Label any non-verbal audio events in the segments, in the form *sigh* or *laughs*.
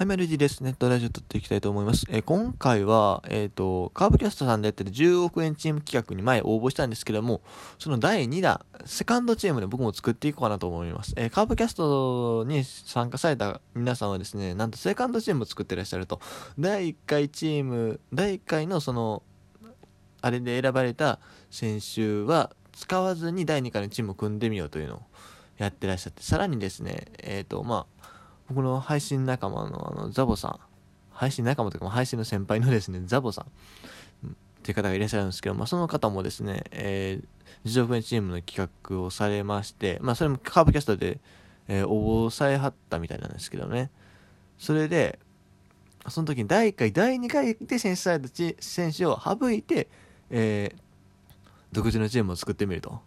はい、メルジです。ネットラジオ撮っていきたいと思います。えー、今回は、えっ、ー、と、カーブキャストさんでやってる10億円チーム企画に前応募したんですけども、その第2弾、セカンドチームで僕も作っていこうかなと思います。えー、カーブキャストに参加された皆さんはですね、なんとセカンドチームを作ってらっしゃると。第1回チーム、第1回のその、あれで選ばれた選手は使わずに第2回のチームを組んでみようというのをやってらっしゃって、さらにですね、えっ、と、まあ、僕の配信仲間のあのザボさん、配信仲間というか配信の先輩のですね、*laughs* ザボさん、っていう方がいらっしゃるんですけど、まあ、その方もですね、えー、自動分チームの企画をされまして、まあ、それもカーブキャストで、えー、応募されはったみたいなんですけどね。それで、その時に第1回、第2回で選出された選手を省いて、えー、独自のチームを作ってみると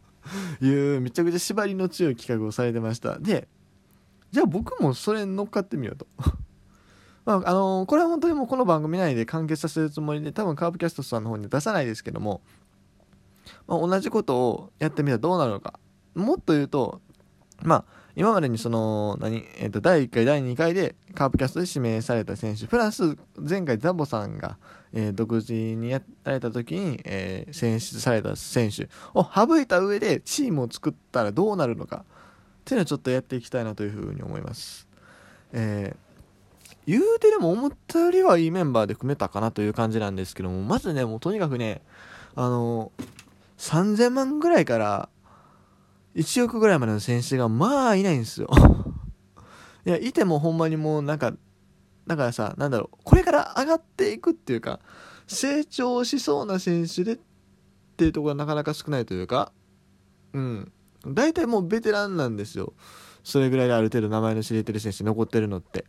*laughs* いうめちゃくちゃ縛りの強い企画をされてました。で、じゃあ僕もそれ乗っかってみようと。*laughs* まあ、あのー、これは本当にもうこの番組内で完結させるつもりで、多分カーブキャストさんの方に出さないですけども、まあ、同じことをやってみたらどうなるのか。もっと言うと、まあ、今までにその、何、えっ、ー、と、第1回、第2回でカープキャストで指名された選手、プラス、前回ザボさんが、えー、独自にやられた時に、えー、選出された選手を省いた上でチームを作ったらどうなるのか。っていうのをちょっとやっていきたいなというふうに思います。えー、言うてでも思ったよりはいいメンバーで組めたかなという感じなんですけども、まずね、もうとにかくね、あの3000万ぐらいから1億ぐらいまでの選手がまあいないんですよ。*laughs* いや、いてもほんまにもうなんか、だからさ、なんだろう、これから上がっていくっていうか、成長しそうな選手でっていうところがなかなか少ないというか、うん。大体もうベテランなんですよ。それぐらいである程度名前の知れてる選手残ってるのって。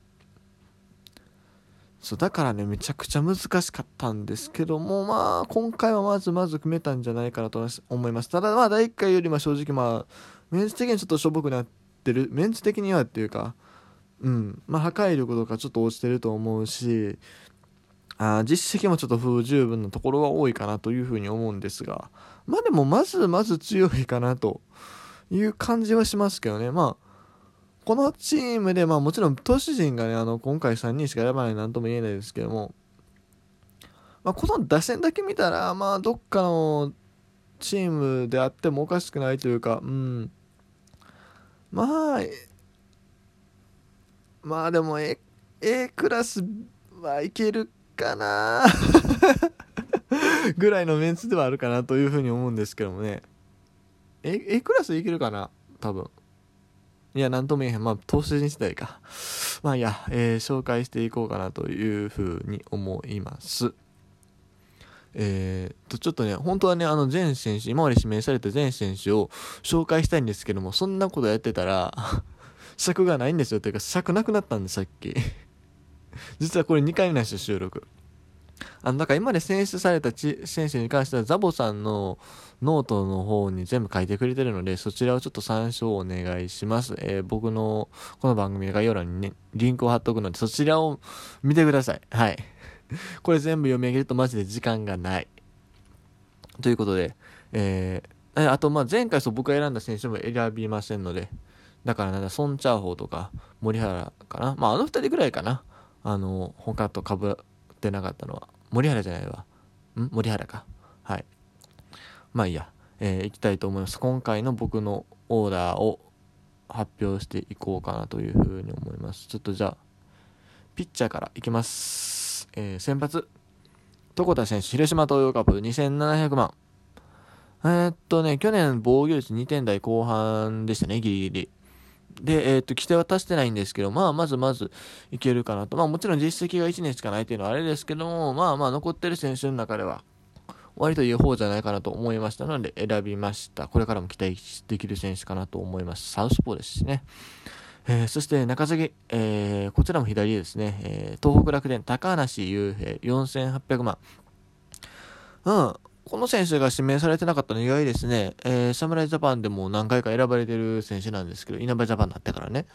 そうだからねめちゃくちゃ難しかったんですけどもまあ今回はまずまず組めたんじゃないかなと思います。ただまあ第1回よりも正直まあメンツ的にちょっとしょぼくなってる。メンツ的にはっていうかうん。まあ破壊力とかちょっと落ちてると思うしあ実績もちょっと不十分なところは多いかなというふうに思うんですがまあでもまずまず強いかなという感じはしますけどね。まあ、このチームで、まあもちろん投手陣がね、あの、今回3人しか選ばないなんとも言えないですけども、まあ、この打線だけ見たら、まあ、どっかのチームであってもおかしくないというか、うん。まあ、まあでも A, A クラスはいけるかな *laughs* ぐらいのメンツではあるかなというふうに思うんですけどもね。A, A クラスいけるかな？多分。いや、なんとも言えへん。まあ、投資人次第か。*laughs* まあ、いや、えー、紹介していこうかなというふうに思います。えー、と、ちょっとね、本当はね、あの、全選手、今まで指名された全選手を紹介したいんですけども、そんなことやってたら *laughs* 尺がないんですよ。というか、尺なくなったんで、さっき実はこれ2回目なんですよ、収録。あの、だから今まで選出された選手に関しては、ザボさんのノートの方に全部書いてくれてるので、そちらをちょっと参照お願いします。えー、僕のこの番組の概要欄にね、リンクを貼っとくので、そちらを見てください。はい。*laughs* これ全部読み上げるとマジで時間がない。ということで、えー、あと、ま、前回そう僕が選んだ選手も選びませんので、だからなんだ、ソン・チャーホーとか、森原かな？まあ、あの二人ぐらいかな。あの、他と被ってなかったのは。森原じゃないわ。ん？森原か。はい。まあいいや、えー、行きたいと思います。今回の僕のオーダーを発表していこうかなというふうに思います。ちょっとじゃあ、ピッチャーからいきます。えー、先発。床田選手、広島東洋カップ2700万。えー、っとね、去年防御率2点台後半でしたね、ギリギリ。で、えー、と、規定は達してないんですけど、まあ、まずまずいけるかなと。まあ、もちろん実績が1年しかないっていうのはあれですけども、まあまあ、残ってる選手の中では、割といい方じゃないかなと思いましたので選びました。これからも期待できる選手かなと思います。サウスポーですしね。えー、そして中継ぎ、えー、こちらも左ですね、えー、東北楽天高梨雄平4800万。うん。この選手が指名されてなかったの意外ですね。えー、侍ジャパンでも何回か選ばれてる選手なんですけど、稲葉ジャパンになってからね、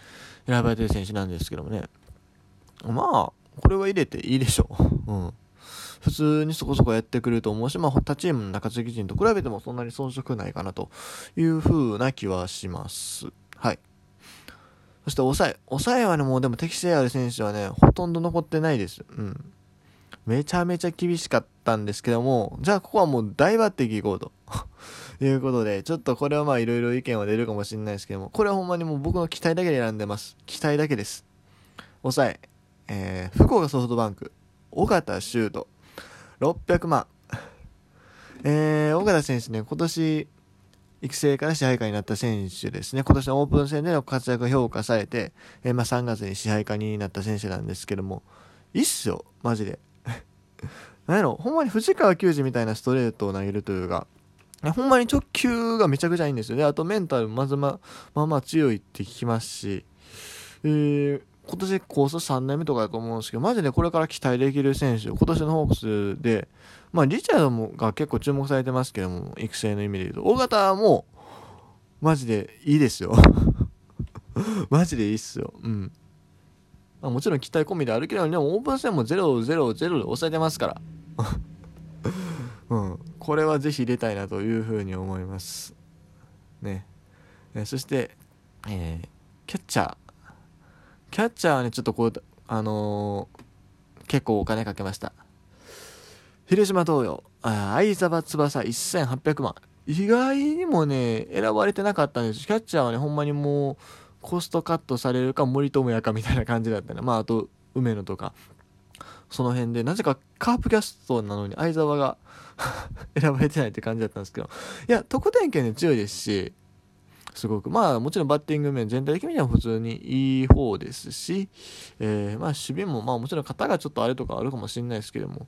選ばれてる選手なんですけどもね。まあ、これは入れていいでしょう。*laughs* うん。普通にそこそこやってくると思うし、まあ、他チームの中継ぎ陣と比べてもそんなに遜色ないかなという風な気はします。はい。そして抑え。抑えはね、もうでも適性ある選手はね、ほとんど残ってないです。うん。めちゃめちゃ厳しかったんですけども、じゃあここはもう大抜擢いこうと。*laughs* いうことで、ちょっとこれはまあいろいろ意見は出るかもしれないですけども、これはほんまにもう僕の期待だけで選んでます。期待だけです。抑え、えー、福岡ソフトバンク、尾形修斗、600万。えー、尾形選手ね、今年、育成から支配下になった選手ですね。今年のオープン戦での活躍が評価されて、えー、まあ3月に支配下になった選手なんですけども、いいっすよ、マジで。なんやろ、ほんまに藤川球児みたいなストレートを投げるというか、ほんまに直球がめちゃくちゃいいんですよ。で、あとメンタルまずま、まあまあ強いって聞きますし、えー、今年コース3年目とかだと思うんですけど、マジでこれから期待できる選手、今年のホークスで、まあ、リチャードもが結構注目されてますけども、育成の意味で言うと、大型も、マジでいいですよ *laughs* マジでいいっすよ。うん。まあ、もちろん期待込みであるけど、でもオープン戦も0-0-0で抑えてますから *laughs* うん。これはぜひ入れたいなというふうに思います。ね。えそして、えー、キャッチャー。キャッチャーはね、ちょっとこう、あのー、結構お金かけました。広島東洋、相沢翼1800万。意外にもね、選ばれてなかったんです。キャッチャーはね、ほんまにもう、コストカットされるか森友哉かみたいな感じだったね。まあ、あと、梅野とか、その辺で、なぜかカープキャストなのに相沢が *laughs* 選ばれてないって感じだったんですけど、いや、得点圏で強いですし、すごく、まあもちろんバッティング面全体的には普通にいい方ですし、えー、まあ守備もまあもちろん型がちょっとあれとかあるかもしれないですけども、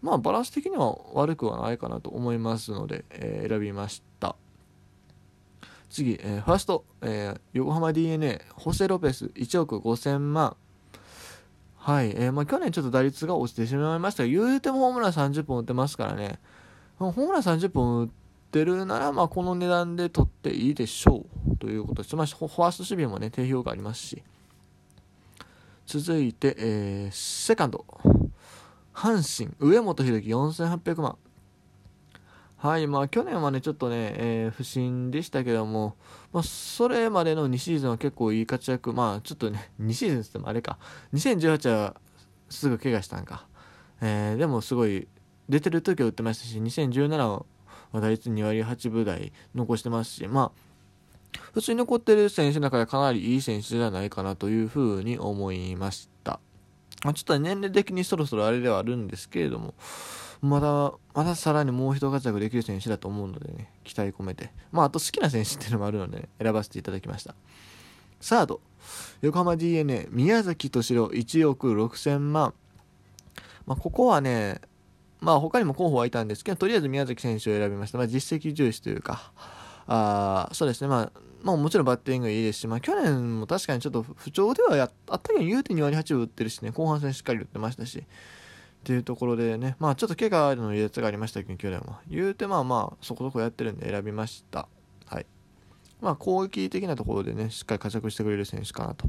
まあバランス的には悪くはないかなと思いますので、えー、選びました。次、えー、ファースト、えー、横浜 d n a ホセ・ロペス1億5000万。はい、えー、まあ去年ちょっと打率が落ちてしまいましたが、言うてもホームラン30本打ってますからね、ホームラン30本打ってるなら、まあこの値段で取っていいでしょうということです。まあ、ファースト守備もね、定評がありますし。続いて、えー、セカンド。阪神、上本弘樹4800万。はい、まあ去年はね、ちょっとね、えー、不振でしたけども、まあそれまでの2シーズンは結構いい活躍、まあちょっとね、*laughs* 2シーズンってもあれか、2018はすぐ怪我したんか。えー、でもすごい、出てる時は打ってましたし、2017は打率2割8分台残してますし、まあ、普通に残ってる選手の中でかなりいい選手じゃないかなというふうに思いました。まあ、ちょっと年齢的にそろそろあれではあるんですけれども、まだ、まださらにもう一活躍できる選手だと思うのでね、期待込めて。まあ、あと好きな選手っていうのもあるので、ね選ばせていただきました。サード、横浜 d n a 宮崎敏郎1億6000万。まあ、ここはね、まあ、他にも候補はいたんですけど、とりあえず宮崎選手を選びました。まあ、実績重視というか、あそうですね、まあ、まあ、もちろんバッティングいいですし、まあ、去年も確かにちょっと不調ではやあったけど、言うて2割8分打ってるしね、後半戦しっかり打ってましたし、っていうところでね、まあ、ちょっと怪我の離脱がありましたけど、去年は。言うて、まあまあ、そこそこやってるんで選びました。はい。まあ、攻撃的なところでね、しっかり活躍してくれる選手かなと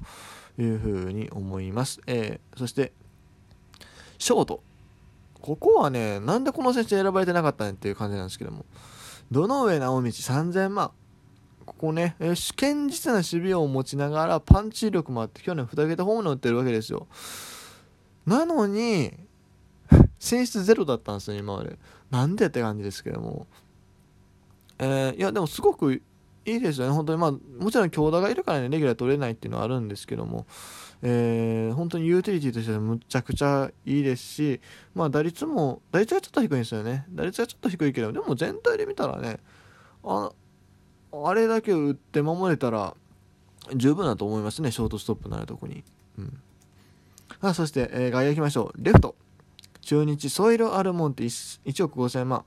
いうふうに思います。えー、そして、ショート。ここはね、なんでこの選手選ばれてなかったんっていう感じなんですけども、堂上直道3000万。ここね、えー、堅実な守備を持ちながらパンチ力もあって去年2桁ホームラン打ってるわけですよ。なのに、選出ゼロだったんですよ、今まで。なんでって感じですけども。えー、いや、でもすごくいいですよね、本当に。まあ、もちろん強打がいるからね、レギュラー取れないっていうのはあるんですけども、えー、本当にユーティリティとしてはむちゃくちゃいいですし、まあ、打率も、打率がちょっと低いんですよね。打率がちょっと低いけど、でも全体で見たらね、ああれだけ打って守れたら十分だと思いますね、ショートストップなるとこに。うん。あそして、えー、外野行きましょう。レフト。中日ソイル・アルモンテ 1, 1億5000万。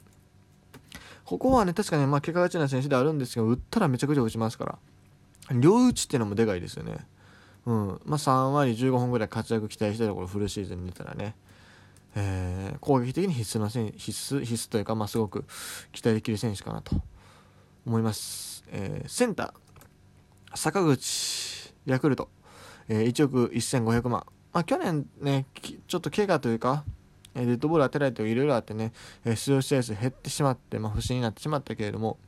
ここはね、確かに、まあ、結果がちな選手であるんですけど、打ったらめちゃくちゃ打ちますから。両打ちっていうのもでかいですよね。うん。まあ、3割15本ぐらい活躍期待したいところ、フルシーズンに出たらね。えー、攻撃的に必須な選必須、必須というか、まあ、すごく期待できる選手かなと思います。えー、センター、坂口、ヤクルト、えー、1億1500万。まあ、去年ね、ちょっと怪我というか、デッドボール当てられていろいろあってね、え、出場試合数減ってしまって、まあ、不振になってしまったけれども、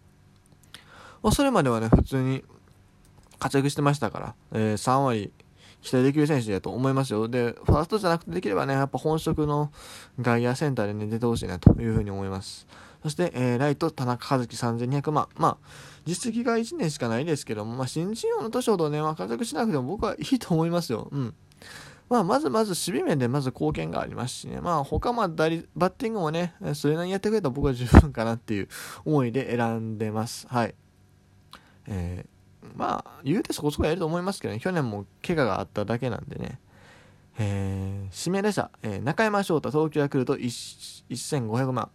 ま、それまではね、普通に活躍してましたから、えー、3割期待できる選手だと思いますよ。で、ファーストじゃなくてできればね、やっぱ本職の外野センターでね、出てほしいなというふうに思います。そして、えー、ライト、田中和樹3200万。まあ、実績が1年しかないですけども、まあ、新人王の年ほどね、まあ、活躍しなくても僕はいいと思いますよ。うん。まあ、まずまず守備面でまず貢献がありますしね、まあ、他まあバッティングもね、それなりにやってくれたら僕は十分かなっていう思いで選んでます。はい。えー、まあ、言うてそこそこやると思いますけどね、去年も怪我があっただけなんでね、えー、指名打者、えー、中山翔太、東京ヤクルト1500万。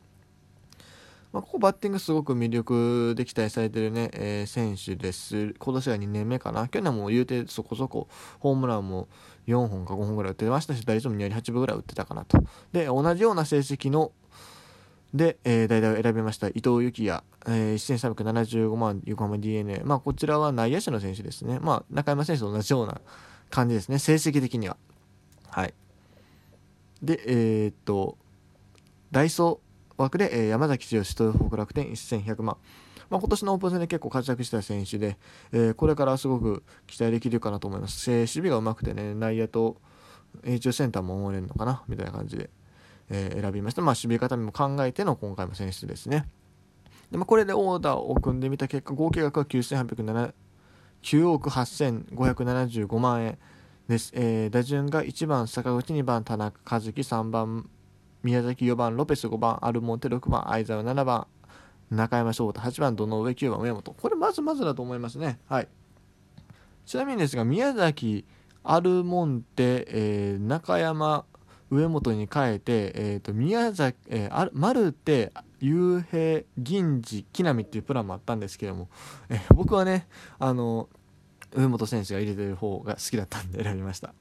まあ、ここバッティングすごく魅力で期待されてるね、えー、選手です。今年は2年目かな。去年も言うてそこそこホームランも4本か5本ぐらい打ってましたし、打率も2割8分ぐらい打ってたかなと。で、同じような成績ので、えー、代打を選びました伊藤幸也、えー、1375万横浜 d n a まあ、こちらは内野手の選手ですね。まあ、中山選手と同じような感じですね、成績的には。はい。で、えー、っと、ダイソー枠で、えー、山崎剛、東北楽天1100万。まあ、今年のオープン戦で結構活躍した選手で、えー、これからすごく期待できるかなと思います。えー、守備がうまくてね、内野と H センターも守れるのかなみたいな感じで、えー、選びました。まあ、守備方も考えての今回も選出ですね。でまあ、これでオーダーを組んでみた結果、合計額は9807 9億8575万円です。えー、打順が1番坂口、2番田中和樹、3番宮崎、4番ロペス、5番アルモンテ、6番相沢、7番中山翔太、8番堂上、9番上本。これまずまずだと思いますね。はい。ちなみにですが、宮崎、アルモンテ、えー、中山、上本に変えて、えーと、宮崎、えー、マルテ、雄平、銀次、木浪っていうプランもあったんですけども、えー、僕はね、あの、上本選手が入れてる方が好きだったんで選びました。